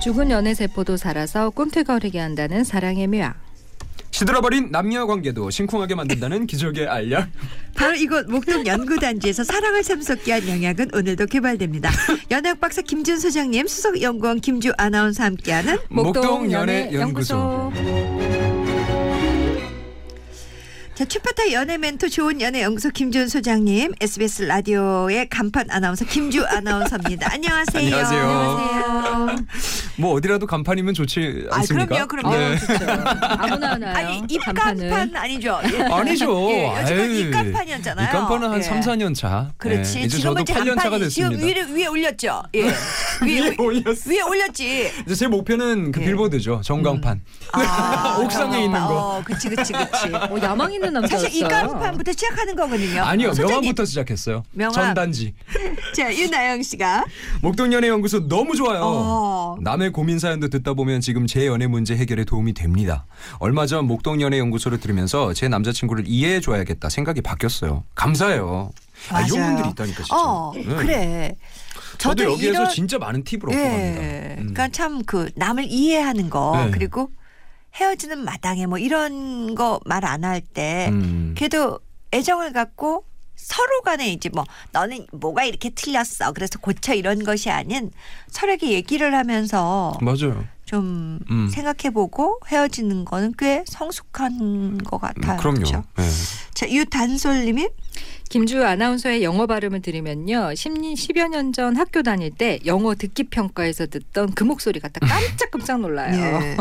죽은 연애 세포도 살아서 꿈틀거리게 한다는 사랑의 묘약. 시들어버린 남녀 관계도 심쿵하게 만든다는 기적의 알약. 바로 이곳 목동 연구단지에서 사랑을 샘솟게 한 영약은 오늘도 개발됩니다. 연학 박사 김준 소장님, 수석 연구원 김주 아나운서 함께하는 목동 연애 연구소. 자, 추파타 연애 멘토 좋은 연애 연구소 김준 소장님, SBS 라디오의 간판 아나운서 김주 아나운서입니다. 안녕하세요. 안녕하세요. 안녕하세요. 뭐 어디라도 간판이면 좋지 아, 않습니까? 그럼요, 그럼요. 네. 좋죠. 아무나 하나요. 아니. 입간판 아니죠? 예. 아니죠. 예, 여지껏 입간판이었잖아요. 입간판은 한 예. 3, 4년 차. 그렇지. 예, 이제 지금은 저도 8년 차가 간판이 지금 됐습니다. 위에 위에 올렸죠. 예. 위에 위에 올렸어. 위에 올렸지. 이제 제 목표는 그 예. 빌보드죠. 전광판. 아, 옥상에 있는 거. 어, 그치 그치 그치. 어, 야망 있는 남자였어요. 사실 입간판부터 시작하는 거거든요. 아니요. 소장님. 명함부터 시작했어요. 명함. 전단지. 자 윤나영 씨가 목동 연애 연구소 너무 좋아요. 어. 남의 고민 사연도 듣다 보면 지금 제 연애 문제 해결에 도움이 됩니다. 얼마 전 목동 연애 연구소를 들으면서 제 남자친구를 이해해 줘야겠다 생각이 바뀌었어요. 감사해요. 아, 이런. 분들이 있다니까 진짜. 어 네. 그래. 저도 여기에서 이런- 진짜 많은 팁을 얻고 갑니다. 예. 음. 그러니까 참 그 남을 이해하는 거 네. 그리고 헤어지는 마당에 뭐 이런 거 말 안 할때 음. 그래도 애정을 갖고 서로 간에 이제 뭐 너는 뭐가 이렇게 틀렸어. 그래서 고쳐 이런 것이 아닌 서로에게 얘기를 하면서 맞아요. 좀 음. 생각해보고 헤어지는 거는 꽤 성숙한 것 음, 같아요. 그럼요. 그렇죠? 예. 자, 유단솔님이 김주 아나운서의 영어 발음을 들으면요. 10, 10여 년 전 학교 다닐 때 영어 듣기 평가에서 듣던 그 목소리 갖다 깜짝깜짝 놀라요. 예.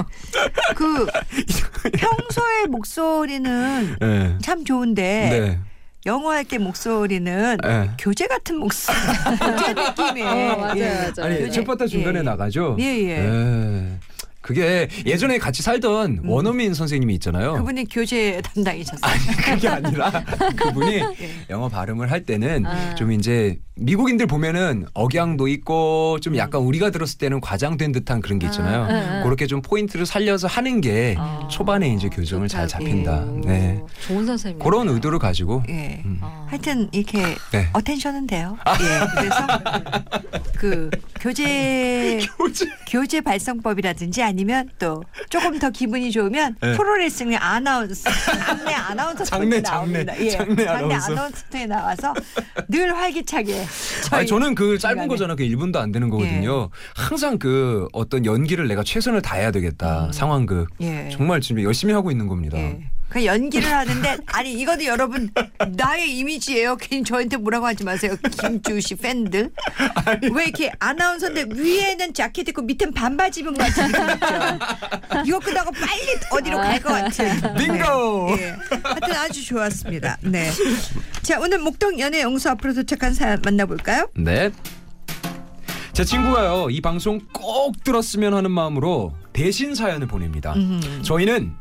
그 평소의 목소리는 예. 참 좋은데 네. 영어 할 때 목소리는 예. 교재 같은 목소리, 교재 느낌이에요. 어, 맞아요, 예. 맞아요. 아니 요즘- 첫바타 중간에 예. 나가죠. 예, 예. 예. 그게 예전에 같이 살던 음. 원어민 선생님이 있잖아요. 그분이 교재 담당이셨어요. 아니 그게 아니라 그분이 예. 영어 발음을 할 때는 아. 좀 이제 미국인들 보면은 억양도 있고 좀 약간 우리가 들었을 때는 과장된 듯한 그런 게 있잖아요. 아, 아, 아. 그렇게 좀 포인트를 살려서 하는 게 아, 초반에 이제 교정을 잘. 잡힌다. 네. 좋은 선생님. 그런 의도를 가지고 예. 음. 어. 하여튼 이렇게 네. 어텐션은 돼요. 예. 그래서 그 교재 교재 발성법이라든지 아니 면 또 조금 더 기분이 좋으면 네. 프로레슬링 아나운서 장내 아나운서 장내, 나옵니다. 장내, 예. 장내 아나운서. 아나운서에 나와서 늘 활기차게 아니 저는 그 짧은 중간에. 거잖아. 그 1분도 안 되는 거거든요. 항상 그 어떤 연기를 내가 최선을 다해야 되겠다. 상황극. 예. 정말 지금 열심히 하고 있는 겁니다. 예. 그 연기를 하는데 아니 이거도 여러분 나의 이미지예요. 괜히 저한테 뭐라고 하지 마세요. 김주 씨 팬들 왜 이렇게 아나운서인데 위에는 자켓 입고 밑엔 반바지 입은 것 같은 느낌 있죠. 이거 끝나고 빨리 어디로 갈 것 같은. 빙고! 네. 예. 하여튼 아주 좋았습니다. 네. 자 오늘 목동 연애 영수 앞으로 도착한 사연 만나볼까요? 네. 제 친구가요 이 방송 꼭 들었으면 하는 마음으로 대신 사연을 보냅니다. 음. 저희는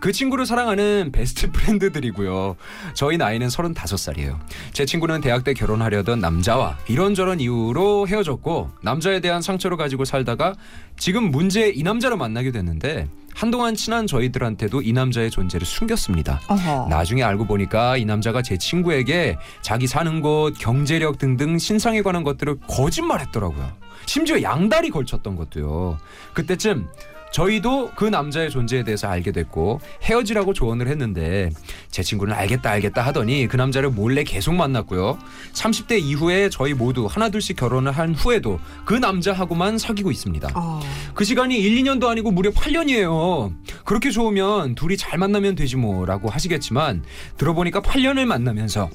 그 친구를 사랑하는 베스트 프렌드들이고요. 저희 나이는 35살이에요. 제 친구는 대학 때 결혼하려던 남자와 이런저런 이유로 헤어졌고 남자에 대한 상처를 가지고 살다가 지금 문제 이 남자를 만나게 됐는데 한동안 친한 저희들한테도 이 남자의 존재를 숨겼습니다. 어허. 나중에 알고 보니까 이 남자가 제 친구에게 자기 사는 곳, 경제력 등등 신상에 관한 것들을 거짓말했더라고요. 심지어 양다리 걸쳤던 것도요. 그때쯤 저희도 그 남자의 존재에 대해서 알게 됐고 헤어지라고 조언을 했는데 제 친구는 알겠다 알겠다 하더니 그 남자를 몰래 계속 만났고요. 30대 이후에 저희 모두 하나둘씩 결혼을 한 후에도 그 남자하고만 사귀고 있습니다. 어. 그 시간이 1, 2년도 아니고 무려 8년이에요. 그렇게 좋으면 둘이 잘 만나면 되지 뭐라고 하시겠지만 들어보니까 8년을 만나면서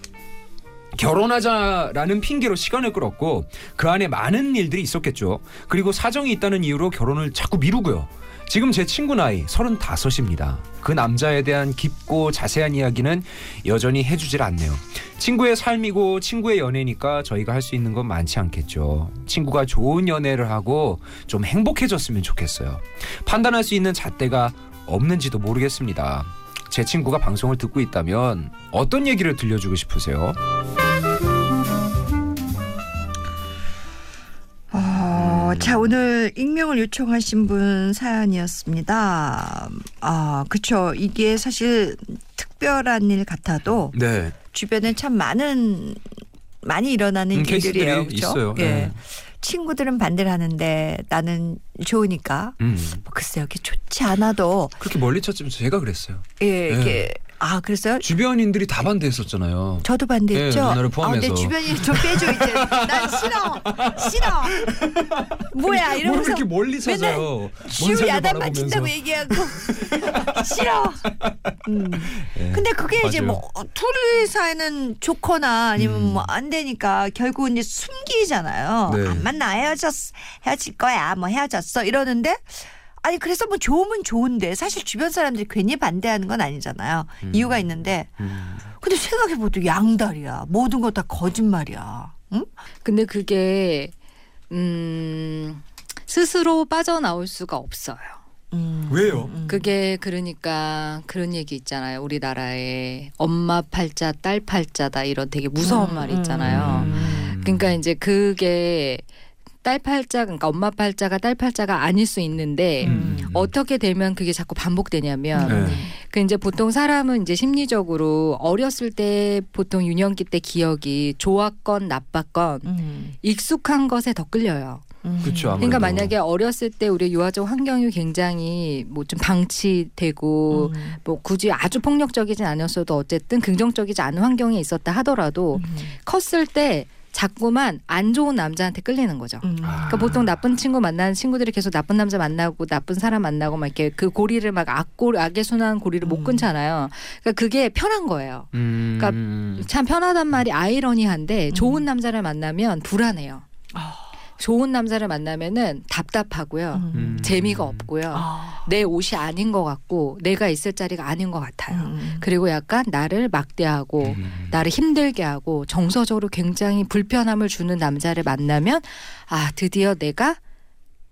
결혼하자라는 핑계로 시간을 끌었고 그 안에 많은 일들이 있었겠죠. 그리고 사정이 있다는 이유로 결혼을 자꾸 미루고요. 지금 제 친구 나이 35입니다. 그 남자에 대한 깊고 자세한 이야기는 여전히 해주질 않네요. 친구의 삶이고 친구의 연애니까 저희가 할 수 있는 건 많지 않겠죠. 친구가 좋은 연애를 하고 좀 행복해졌으면 좋겠어요. 판단할 수 있는 잣대가 없는지도 모르겠습니다. 제 친구가 방송을 듣고 있다면 어떤 얘기를 들려주고 싶으세요? 자, 오늘 익명을 요청하신 분 사연이었습니다. 아, 그쵸. 이게 사실 특별한 일 같아도 네. 주변에 참 많은, 많이 일어나는 음, 일들이에요. 있어요. 예. 네. 친구들은 반대를 하는데 나는 좋으니까 음. 뭐 글쎄요, 이렇게 좋지 않아도 그렇게 멀리 쳤지만 제가 그랬어요. 예, 이렇게 아 그랬어요? 주변인들이 다 반대했었잖아요. 저도 반대했죠. 예, 누나를 포함해서. 아, 내 주변이 좀 빼줘 이제. 난 싫어, 싫어. 뭐야 뭘 이러면서 멀리 맨날 서서요. 먼 시우 산을 야단. 맞힌다고 얘기하고 싫어. 음. 예. 근데 그게 이제 맞아요. 뭐 둘이 사이는 좋거나 아니면 음. 뭐안 되니까 결국 이제 숨기잖아요. 네. 안 만나 헤어졌 헤어질 거야 뭐 헤어졌어 이러는데 아니 그래서 뭐 좋으면 좋은데 사실 주변 사람들이 괜히 반대하는 건 아니잖아요. 음. 이유가 있는데 음. 근데 생각해봐도 양다리야 모든 거 다 거짓말이야. 응? 근데 그게 음 스스로 빠져나올 수가 없어요. 음. 왜요? 음. 그게 그러니까 그런 얘기 있잖아요. 우리나라에 엄마 팔자, 딸 팔자다 이런 되게 무서운 음, 말 있잖아요. 음. 그러니까 이제 그게 딸 팔자, 그러니까 엄마 팔자가 딸 팔자가 아닐 수 있는데 음. 어떻게 되면 그게 자꾸 반복되냐면 네. 그 이제 보통 사람은 이제 심리적으로 어렸을 때 보통 유년기 때 기억이 좋았건 나빴건 음. 익숙한 것에 더 끌려요. 음. 그렇죠. 그러니까. 만약에 어렸을 때 우리 유아적 환경이 굉장히 뭐 좀 방치되고 음. 뭐 굳이 아주 폭력적이진 않았어도 어쨌든 긍정적이지 않은 환경에 있었다 하더라도 음. 컸을 때 자꾸만 안 좋은 남자한테 끌리는 거죠. 음. 아. 그러니까 보통 나쁜 친구 만나는 친구들이 계속 나쁜 남자 만나고 나쁜 사람 만나고 막 이렇게 그 고리를 막 악고 악의 순환 고리를 못 음. 끊잖아요. 그러니까 그게 편한 거예요. 음. 그러니까 참 편하단 말이 아이러니한데 좋은 남자를 만나면 불안해요. 아. 좋은 남자를 만나면은 답답하고요. 음. 재미가 없고요. 아. 내 옷이 아닌 것 같고 내가 있을 자리가 아닌 것 같아요. 음. 그리고 약간 나를 막대하고 음. 나를 힘들게 하고 정서적으로 굉장히 불편함을 주는 남자를 만나면 아 드디어 내가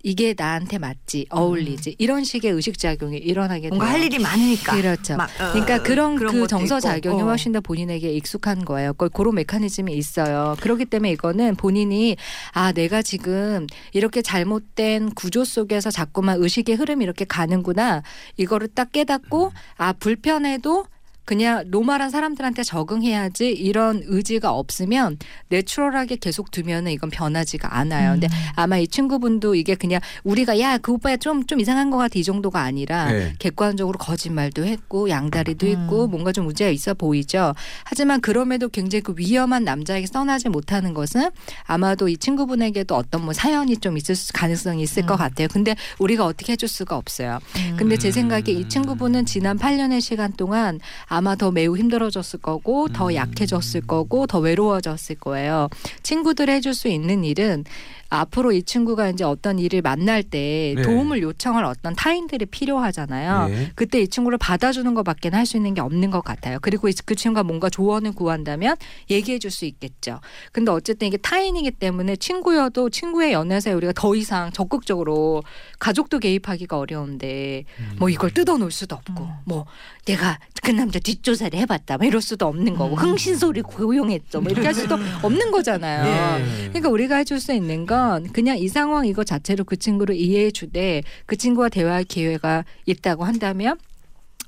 이게 나한테 맞지 어울리지 이런 식의 의식 작용이 일어나게 돼요. 뭔가 할 일이 많으니까. 그렇죠. 막, 어, 그러니까 그런, 그런 그 정서. 작용이 어. 훨씬 더 본인에게 익숙한 거예요. 그- 그런 메커니즘이 있어요. 그렇기 때문에 이거는 본인이 아 내가 지금 이렇게 잘못된 구조 속에서 자꾸만 의식의 흐름이 이렇게 가는구나 이거를 딱 깨닫고 아 불편해도 그냥 normal한 사람들한테 적응해야지 이런 의지가 없으면 내추럴하게 계속 두면은 이건 변하지가 않아요. 근데 음. 아마 이 친구분도 이게 그냥 우리가 야 그 오빠야 좀좀 이상한 것 같아 이 정도가 아니라 네. 객관적으로 거짓말도 했고 양다리도 음. 있고 뭔가 좀 문제가 있어 보이죠. 하지만 그럼에도 굉장히 그 위험한 남자에게 떠나지 못하는 것은 아마도 이 친구분에게도 어떤 뭐 사연이 좀 있을 수- 가능성이 있을 것 음. 같아요. 근데 우리가 어떻게 해줄 수가 없어요. 근데 제 생각에 이 친구분은 지난 8년의 시간 동안 아마 더 매우 힘들어졌을 거고 더 음. 약해졌을 거고 더 외로워졌을 거예요. 친구들이 해줄 수 있는 일은 앞으로 이 친구가 이제 어떤 일을 만날 때 네. 도움을 요청할 어떤 타인들이 필요하잖아요. 네. 그때 이 친구를 받아주는 것밖에 할 수 있는 게 없는 것 같아요. 그리고 이- 그 친구가 뭔가 조언을 구한다면 얘기해 줄 수 있겠죠. 근데 어쨌든 이게 타인이기 때문에 친구여도 친구의 연애사에 우리가 더 이상 적극적으로 가족도 개입하기가 어려운데 뭐 이걸 뜯어놓을 수도 없고 음. 뭐 내가 그 남자 뒷조사를 해봤다 뭐 이럴 수도 없는 거고 음. 흥신 소리 고용했죠 뭐 이렇게 할 수도 없는 거잖아요. 예. 그러니까 우리가 해줄 수 있는 건 그냥 이 상황 이거 자체로 그 친구를 이해해 주되 그 친구와 대화할 기회가 있다고 한다면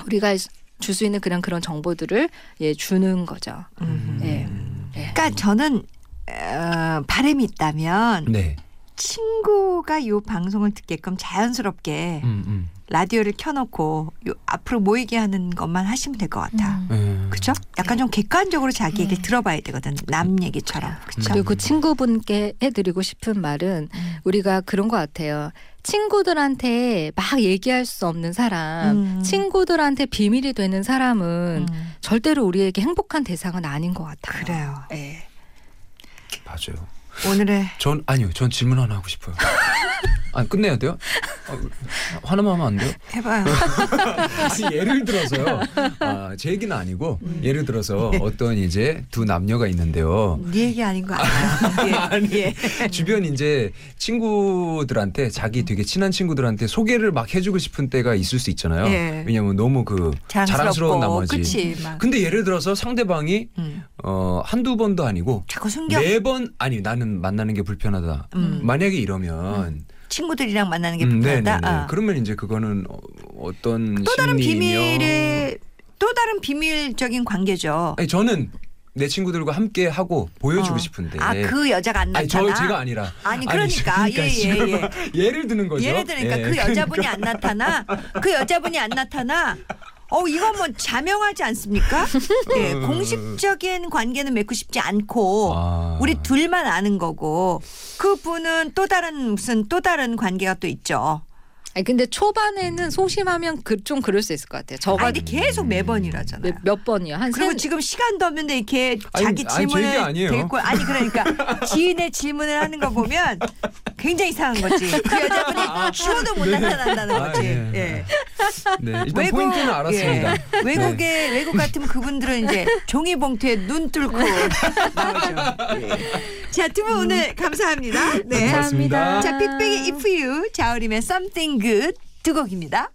우리가 줄 수 있는 그런 그런 정보들을 예 주는 거죠. 음. 예. 예. 그러니까 저는 어, 바람이 있다면 네. 친구가 요 방송을 듣게끔 자연스럽게 음, 음. 라디오를 켜놓고 요 앞으로 모이게 하는 것만 하시면 될 것 같아. 예. 그죠? 약간 좀 객관적으로 자기 얘기를 음. 들어봐야 되거든. 남 얘기처럼. 그죠? 그리고 그 친구분께 해드리고 싶은 말은 음. 우리가 그런 것 같아요. 친구들한테 막 얘기할 수 없는 사람, 음. 친구들한테 비밀이 되는 사람은 음. 절대로 우리에게 행복한 대상은 아닌 것 같아요. 그래요. 예. 맞아요. 오늘의 전 아니요. 전 질문 하나 하고 싶어요. 아니 끝내야 돼요? 어, 하나만 하면 안 돼요? 해봐요. 아니, 예를 들어서요. 아, 제 얘기는 아니고 예를 들어서 어떤 이제 두 남녀가 있는데요. 네 얘기 아닌 거 알아요. 아니, 예. 주변 이제 친구들한테 자기 되게 친한 친구들한테 소개를 막 해주고 싶은 때가 있을 수 있잖아요. 예. 왜냐면 너무 그 자랑스러운 나머지. 그치. 막. 근데 예를 들어서 상대방이 음. 어 한두 번도 아니고 자꾸 숨겨. 매번 아니 나는 만나는 게 불편하다. 음. 만약에 이러면 친구들이랑 만나는 게 음, 불편하다. 아. 그러면 이제 그거는 어, 어떤 또 다른 비밀의 또 다른 비밀적인 관계죠. 아니 저는 내 친구들과 함께 하고 보여주고 어. 싶은데. 아 그 여자가 안 아니 나타나. 저 제가 아니라. 아니, 그러니까. 예, 예, 지금 예. 예 를 드는 거죠. 예를 들으니까 예. 그 여자분이 안 나타나 그 여자분이 안 나타나 어 이건 뭐 자명하지 않습니까? 예, 음. 공식적인 관계는 맺고 싶지 않고 아. 우리 둘만 아는 거고 그 분은 또 다른 무슨 또 다른 관계가 또 있죠. 아니 근데 초반에는 소심하면 그 좀 그럴 수 있을 것 같아요. 저가 아니 근데 계속 매번이라잖아요. 몇, 몇 번이요? 한 그리고 세, 지금 시간도 없는데 이렇게 아니, 자기 아니, 질문을 아니에요. 대고 아니 그러니까 지인의 질문을 하는 거 보면 굉장히 이상한 거지. 그 여자분이 추워도 못 나타난다는 아, 거지. 예. 예. 네, 일단 포인트는 알았습니다. 네. 예. 외국에 외국 같으면 그분들은 이제 종이 봉투에 눈 뚫고 나오죠. 예. 자, 두 분 오늘 감사합니다. 네. 감사합니다. 자, 빅뱅의 If You, 자우림의 Something Good 두 곡입니다.